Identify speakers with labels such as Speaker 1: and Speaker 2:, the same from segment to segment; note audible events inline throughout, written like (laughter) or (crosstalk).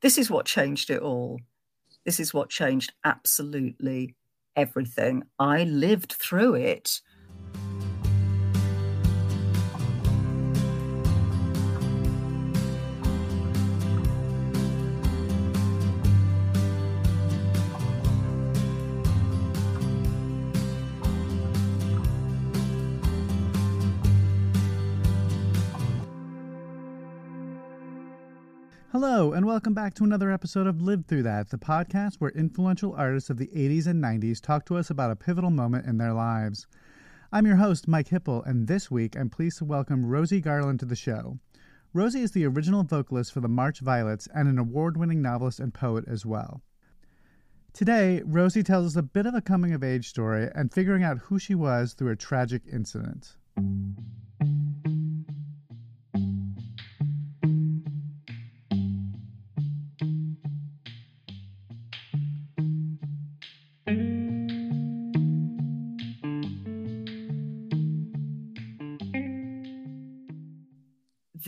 Speaker 1: this is what changed it all. This is what changed absolutely everything. I lived through it.
Speaker 2: Hello, and welcome back to another episode of Lived Through That, the podcast where influential artists of the 80s and 90s talk to us about a pivotal moment in their lives. I'm your host, Mike Hipple, and this week I'm pleased to welcome Rosie Garland to the show. Rosie is the original vocalist for the March Violets and an award winning novelist and poet as well. Today, Rosie tells us a bit of a coming of age story and figuring out who she was through a tragic incident.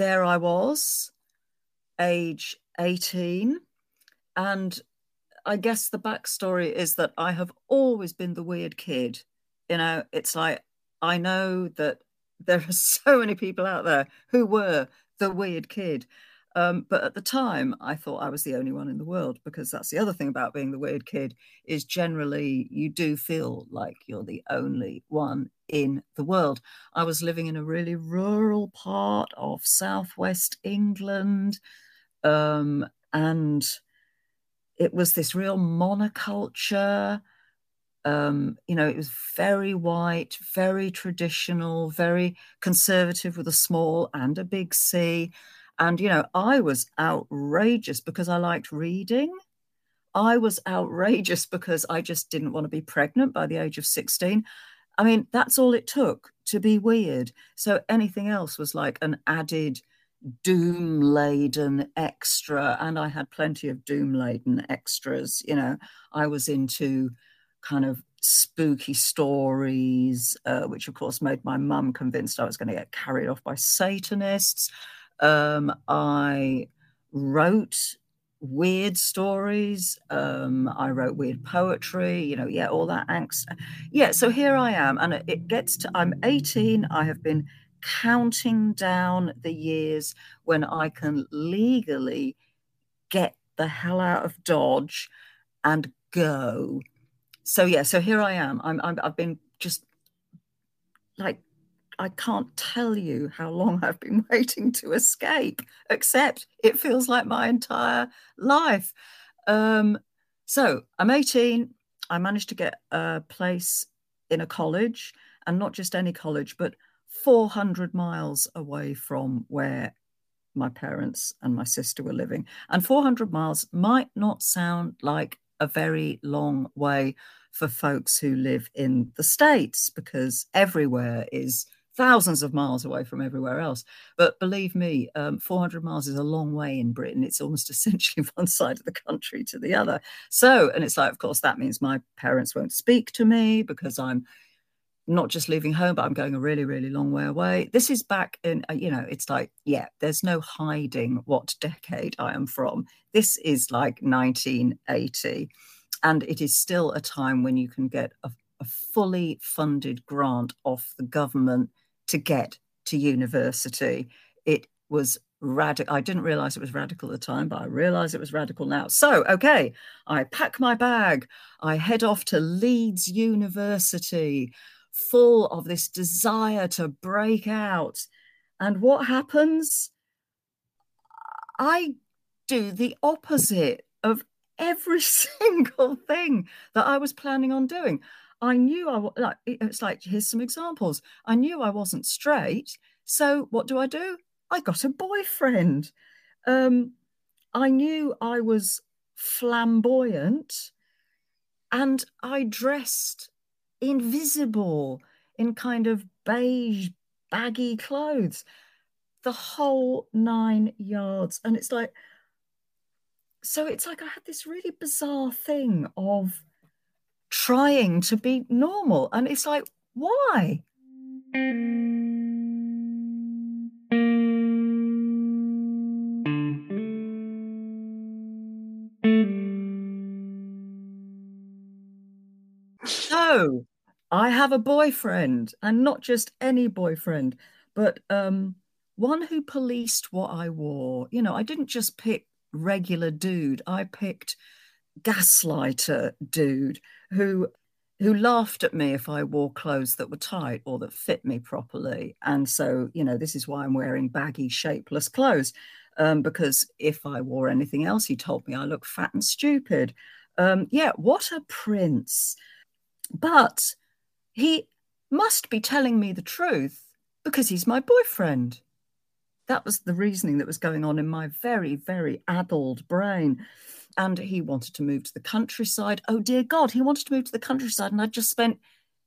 Speaker 1: There I was, age 18. And I guess the backstory is that I have always been the weird kid. You know, it's like I know that there are (laughs) so many people out there who were the weird kid. Um, but at the time, I thought I was the only one in the world because that's the other thing about being the weird kid is generally you do feel like you're the only one in the world. I was living in a really rural part of southwest England, um, and it was this real monoculture. Um, you know, it was very white, very traditional, very conservative with a small and a big C and, you know, I was outrageous because I liked reading. I was outrageous because I just didn't want to be pregnant by the age of 16. I mean, that's all it took to be weird. So anything else was like an added doom laden extra. And I had plenty of doom laden extras. You know, I was into kind of spooky stories, uh, which of course made my mum convinced I was going to get carried off by Satanists. Um, I wrote weird stories. Um, I wrote weird poetry, you know, yeah, all that angst. Yeah, so here I am. And it gets to, I'm 18. I have been counting down the years when I can legally get the hell out of Dodge and go. So, yeah, so here I am. I'm, I'm I've been just like I can't tell you how long I've been (laughs) waiting to escape, except it feels like my entire life. Um, so I'm 18. I managed to get a place in a college, and not just any college, but 400 miles away from where my parents and my sister were living. And 400 miles might not sound like a very long way for folks who live in the States because everywhere is thousands of miles away from everywhere else. But believe me, um, 400 miles is a long way in Britain. It's almost (laughs) essentially one side of the country to the other. So, and it's like, of course, that means my parents won't speak to me because I'm not just leaving home, but I'm going a really, really long way away. This is back in, uh, you know, it's like, yeah, there's no hiding what decade I am from. This is like 1980. And it is still a time when you can get a, a fully funded grant off the government to get to university. It was radical. I didn't realize it was radical at the time, but I realize it was radical now. So, okay, I pack my bag. I head off to Leeds University, full of this desire to break out. And what happens? I do the opposite of every (laughs) single thing that I was planning on doing. I knew I was like it's like here's some examples. I knew I wasn't straight, so what do I do? I got a boyfriend. Um, I knew I was flamboyant, and I dressed invisible in kind of beige, baggy clothes, the whole nine yards. And it's like, so it's like I had this really bizarre thing of trying to be normal. And it's like, why? so I have a boyfriend, and not just any boyfriend, but um, one who policed what I wore. You know, I didn't just pick regular dude, I picked gaslighter dude who who laughed at me if I wore clothes that were tight or that fit me properly. And so, you know, this is why I'm wearing baggy, shapeless clothes. Um, because if I wore anything else, he told me I look fat and stupid. Um, yeah, what a prince. But he must be telling me the truth because he's my boyfriend. That was the reasoning that was going on in my very, very addled brain. And he wanted to move to the countryside. Oh, dear God, he wanted to move to the countryside. And I'd just spent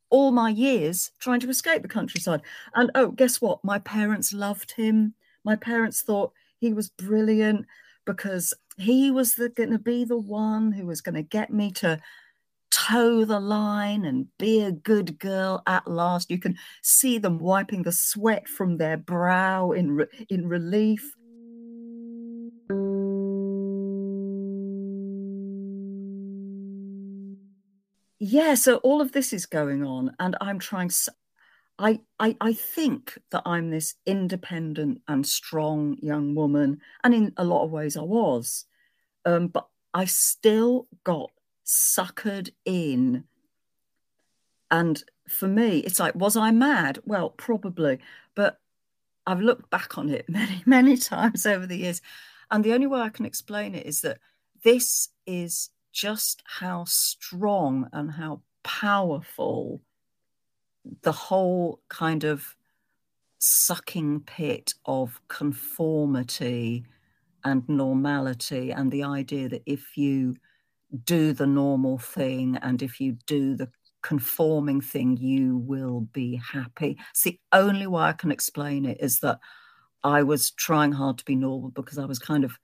Speaker 1: all my years trying to escape the countryside. And oh, guess what? My parents loved him. My parents thought he was brilliant because he was going to be the one who was going to get me to toe the line and be a good girl at last. You can see them wiping the sweat from their brow in, re- in relief. Yeah, so all of this is going on, and I'm trying. I, I, I think that I'm this independent and strong young woman, and in a lot of ways I was, um, but I still got suckered in. And for me, it's like, was I mad? Well, probably. But I've looked back on it (laughs) many, many times over the years. And the only way I can explain it is that this is just how strong and how powerful the whole kind of sucking pit of conformity and normality and the idea that if you do the normal thing and if you do the conforming thing, you will be happy. It's the only way I can explain it is that I was trying hard to be normal because I was kind of,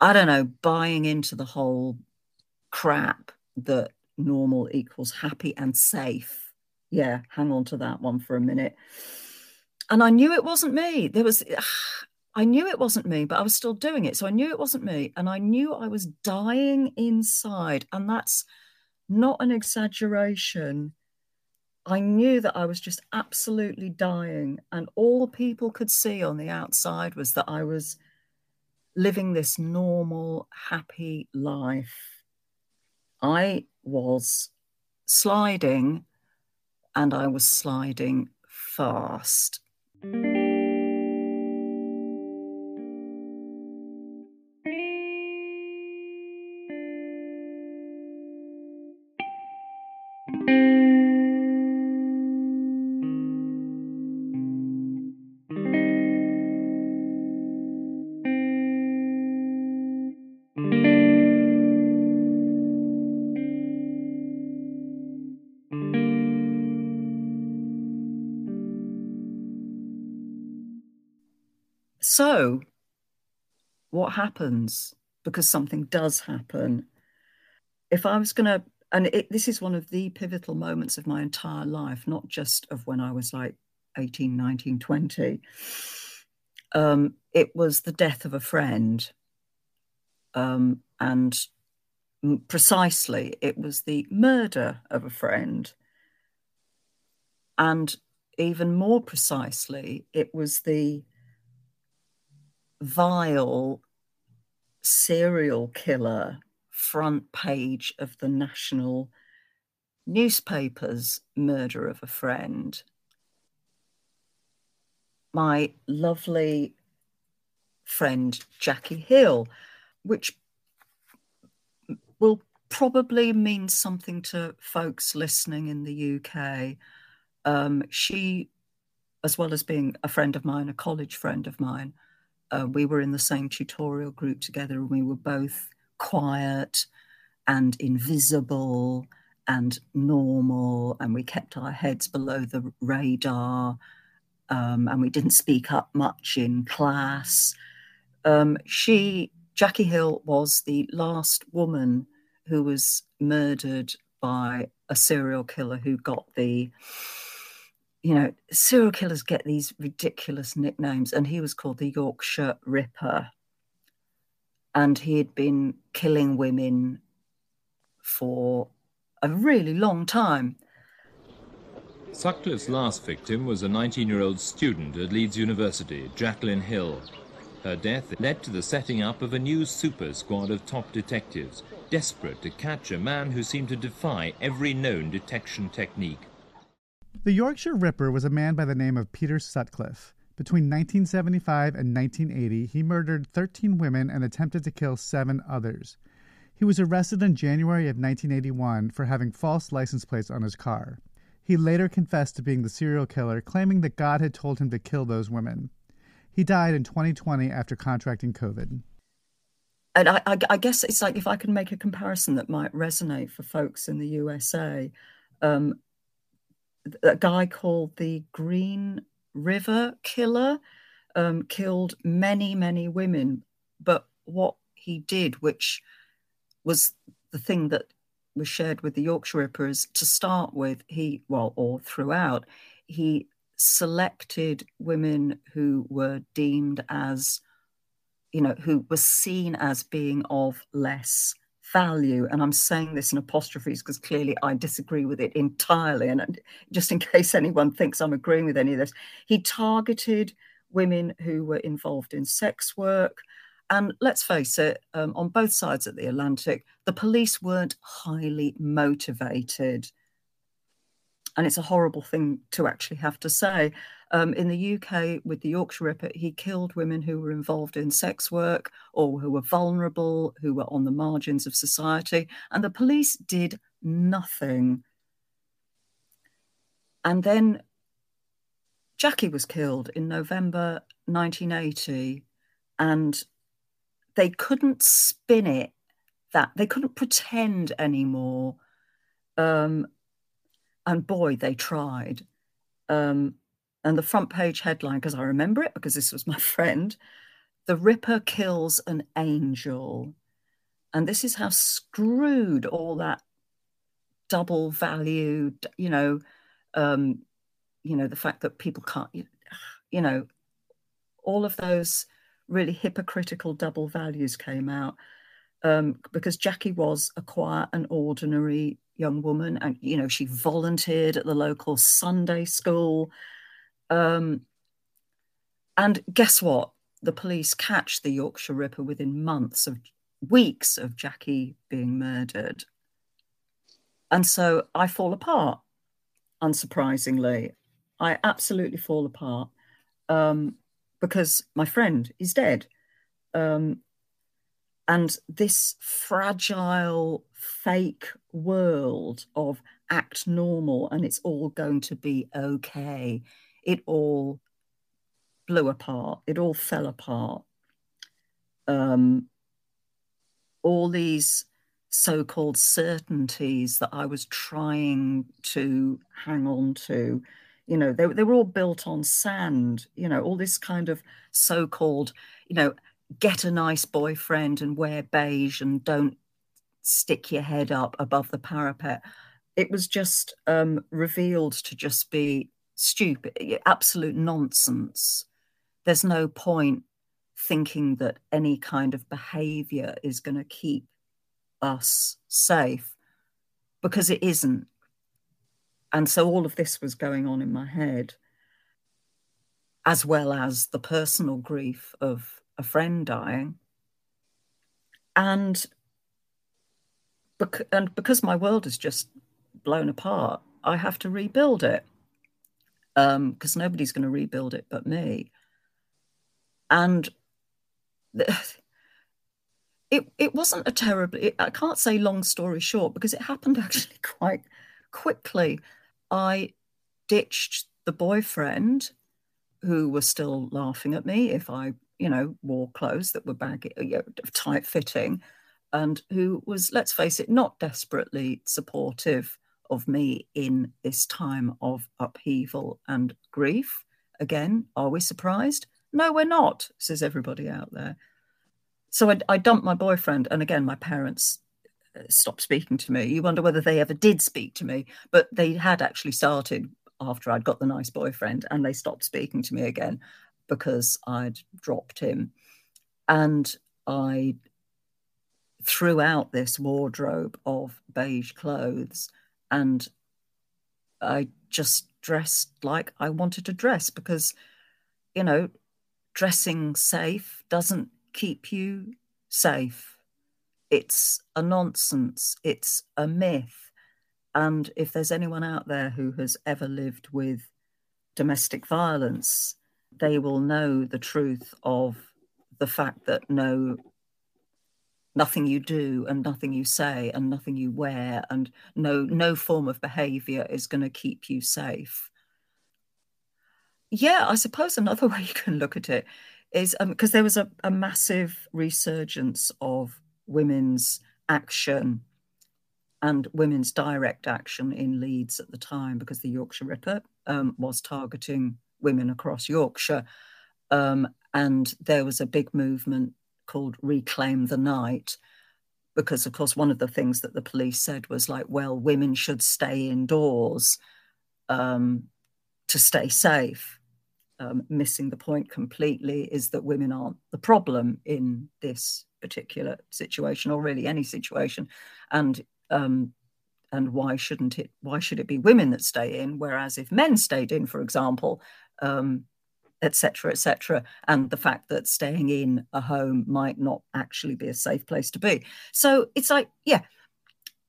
Speaker 1: I don't know, buying into the whole crap that normal equals happy and safe. Yeah, hang on to that one for a minute. And I knew it wasn't me. There was, (sighs) I knew it wasn't me, but I was still doing it. So I knew it wasn't me. And I knew I was dying inside. And that's not an exaggeration. I knew that I was just absolutely dying. And all people could see on the outside was that I was living this normal, happy life. I was sliding and I was sliding fast. So, what happens? Because something does happen. If I was going to, and it, this is one of the pivotal moments of my entire life, not just of when I was like 18, 19, 20. Um, it was the death of a friend. Um, and precisely, it was the murder of a friend. And even more precisely, it was the vile serial killer front page of the national newspapers murder of a friend. My lovely friend Jackie Hill, which will probably mean something to folks listening in the UK. Um, she, as well as being a friend of mine, a college friend of mine, uh, we were in the same tutorial group together and we were both quiet and invisible and normal and we kept our heads below the radar um, and we didn't speak up much in class. Um, she jackie hill was the last woman who was murdered by a serial killer who got the you know, serial killers get these ridiculous nicknames, and he was called the Yorkshire Ripper. And he had been killing women for a really long time.
Speaker 3: Sutcliffe's last victim was a 19-year-old student at Leeds University, Jacqueline Hill. Her death led to the setting up of a new super squad of top detectives, desperate to catch a man who seemed to defy every known detection technique.
Speaker 2: The Yorkshire Ripper was a man by the name of Peter Sutcliffe. Between 1975 and 1980, he murdered 13 women and attempted to kill seven others. He was arrested in January of 1981 for having false license plates on his car. He later confessed to being the serial killer, claiming that God had told him to kill those women. He died in 2020 after contracting COVID.
Speaker 1: And I, I, I guess it's like if I can make a comparison that might resonate for folks in the USA, um, a guy called the Green River Killer um, killed many, many women. But what he did, which was the thing that was shared with the Yorkshire Rippers to start with, he, well, or throughout, he selected women who were deemed as, you know, who were seen as being of less value. And I'm saying this in apostrophes because clearly I disagree with it entirely. And just in (laughs) case anyone thinks I'm agreeing with any of this, he targeted women who were involved in sex work, and let's face it, um, on both sides of the Atlantic, the police weren't highly motivated. And it's a horrible thing to actually have to say. Um, in the UK, with the Yorkshire Ripper, he killed women who were involved in sex work or who were vulnerable, who were on the margins of society, and the police did nothing. And then Jackie was killed in November 1980, and they couldn't spin it that they couldn't pretend anymore. Um, and boy, they tried. Um, and the front page headline, because I remember it because this was my (laughs) friend, the Ripper kills an angel. And this is how screwed all that double value, you know, um, you know, the fact that people can't, you (sighs) know, all of those really hypocritical double values came out um, because Jackie was a quiet and ordinary young woman, and you know she volunteered at the local Sunday school. Um, and guess what? The police catch the Yorkshire Ripper within months of weeks of Jackie being murdered. And so I fall apart, unsurprisingly. I absolutely fall apart. Um, because my friend is dead. Um, and this fragile, fake world of act normal and it's all going to be okay, it all blew apart. It all fell apart. Um, all these so called certainties that I was trying to hang on to you know they, they were all built on sand you know all this kind of so-called you know get a nice boyfriend and wear beige and don't stick your head up above the parapet it was just um, revealed to just be stupid absolute nonsense. There's no point thinking that any kind of behavior is going to keep us safe because it isn't. And so all of this was going on in my head, as well as the personal grief of a friend dying. And, and because my world has just blown apart, I have to rebuild it because um, nobody's going to rebuild it but me. And (sighs) it it wasn't a terribly I can't say long story short because it happened (laughs) actually quite quickly. I ditched the boyfriend who was still laughing at me if I, you know, wore clothes that were baggy, you know, tight fitting, and who was, let's face it, not desperately supportive of me in this time of upheaval and grief. Again, are we surprised? No, we're not, says everybody out there. So I, I dumped my boyfriend, and again, my parents uh, stopped speaking to me. You wonder whether they ever did speak to me, but they had actually started after I'd got the nice boyfriend and they stopped speaking to me again because I'd dropped him. And I threw out this wardrobe of beige clothes and I just dressed like I wanted to dress because, you know, dressing safe doesn't keep you safe. It's a nonsense, it's a myth. And if there's anyone out there who has ever lived with domestic violence, they will know the truth of the fact that no nothing you do and nothing you say and nothing you wear and no no form of behavior is going to keep you safe yeah i suppose another (laughs) way you can look at it is because um, there was a, a massive resurgence of women's action and women's direct action in Leeds at the time because the Yorkshire Ripper um, was targeting women across Yorkshire. Um, and there was a big movement called Reclaim the Night, because, of course, one of the things that the police said was like, well, women should stay indoors um, to stay safe. Um, missing the point completely is that women aren't the problem in this particular situation, or really any situation. And um, and why shouldn't it? Why should it be women that stay in? Whereas if men stayed in, for example, um, etc., etc., and the fact that staying in a home might not actually be a safe place to be. So it's like, yeah,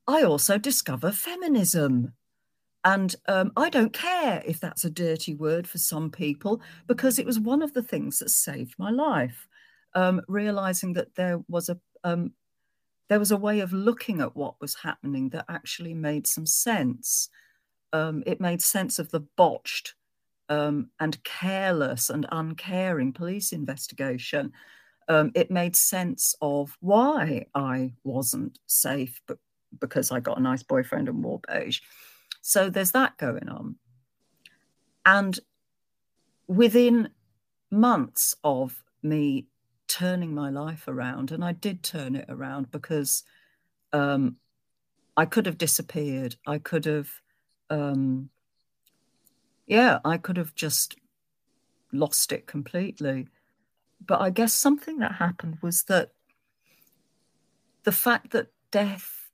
Speaker 1: I also discover feminism. And um, I don't care if that's a dirty word for some people, because it was one of the things that saved my life. Um, realizing that there was a um, there was a way of looking at what was happening that actually made some sense. Um, it made sense of the botched um, and careless and uncaring police investigation, um, it made sense of why I wasn't safe, but because I got a nice boyfriend and wore beige. So there's that going on. And within months of me turning my life around, and I did turn it around because um, I could have disappeared. I could have um, yeah, I could have just lost it completely. But I guess something that happened was that the fact that death,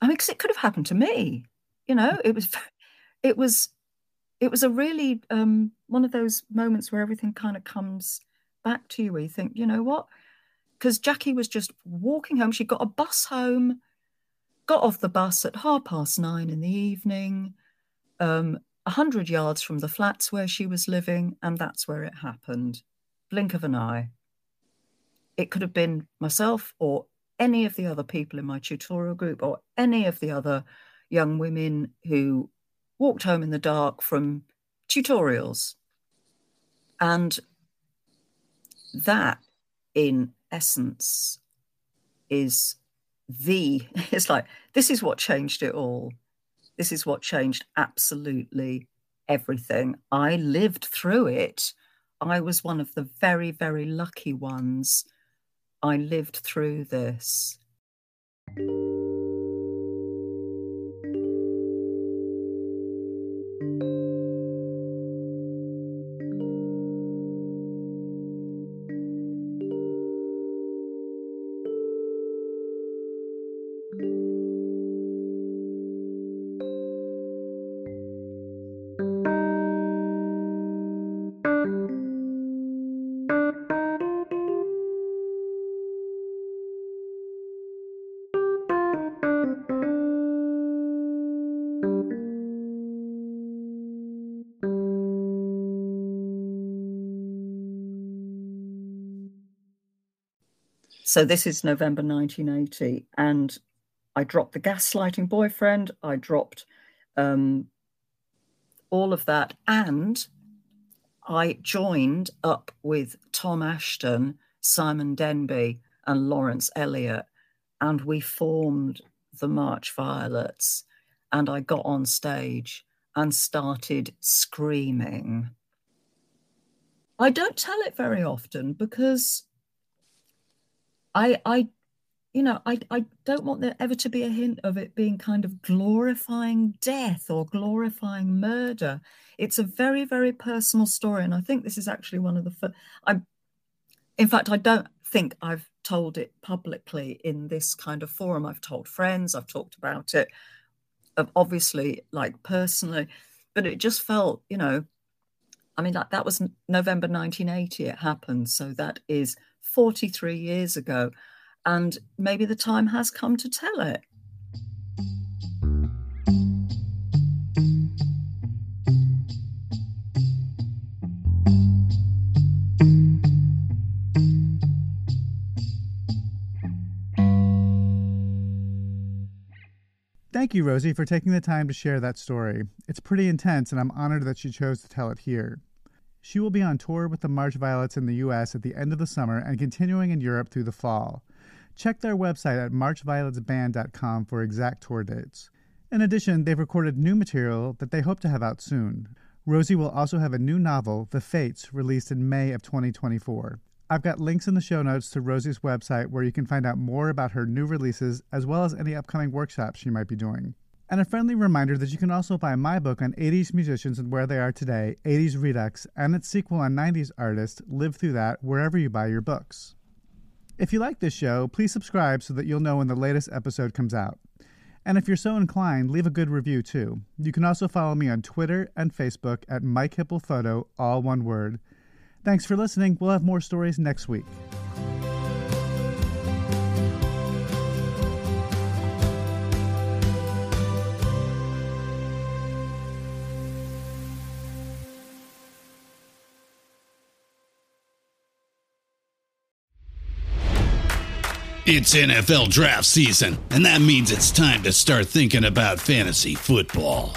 Speaker 1: I mean, because it could have happened to me, you know, it was, (laughs) it was, it was a really um, one of those moments where everything kind of comes back to you where you think, you know what? Because Jackie was just walking home. She got a bus home, got off the bus at half past nine in the evening. Um, a hundred yards from the flats where she was living, and that's where it happened. Blink of an eye. It could have been myself or any of the other people in my tutorial group or any of the other young women who walked home in the dark from tutorials. And that, in essence, is the, (laughs) it's like, this is what changed it all. This is what changed absolutely everything. I lived through it. I was one of the very, very lucky ones. I lived through this. So this is November 1980, and I dropped the gaslighting boyfriend. I dropped um, all of that, and I joined up with Tom Ashton, Simon Denbigh, and Lawrence Elliott, and we formed the March Violets. And I got on stage and started screaming. I don't tell it very often because I, I, you know, I, I don't want there ever to be a hint of it being kind of glorifying death or glorifying murder. It's a very, very personal story, and I think this is actually one of the. First, I'm, in fact, I don't think I've told it publicly in this kind of forum. I've told friends, I've talked about it obviously like personally, but it just felt, you know, I mean, that, that was November 1980, it happened. So that is 43 years ago. And maybe the time has come to tell it.
Speaker 2: Thank you, Rosie, for taking the time to share that story. It's pretty intense, and I'm honored that she chose to tell it here. She will be on tour with the March Violets in the U.S. at the end of the summer and continuing in Europe through the fall. Check their website at marchvioletsband.com for exact tour dates. In addition, they've recorded new material that they hope to have out soon. Rosie will also have a new novel, The Fates, released in May of 2024. I've got links in the show notes to Rosie's website where you can find out more about her new releases as well as any upcoming workshops she might be doing. And a friendly reminder that you can also buy my book on 80s musicians and where they are today, 80s Redux, and its sequel on 90s artists, Lived Through That, wherever you buy your books. If you like this show, please subscribe so that you'll know when the latest episode comes out. And if you're so inclined, leave a good review too. You can also follow me on Twitter and Facebook at Mike Hipple Photo, all one word. Thanks for listening. We'll have more stories next week.
Speaker 4: It's NFL draft season, and that means it's time to start thinking about fantasy football.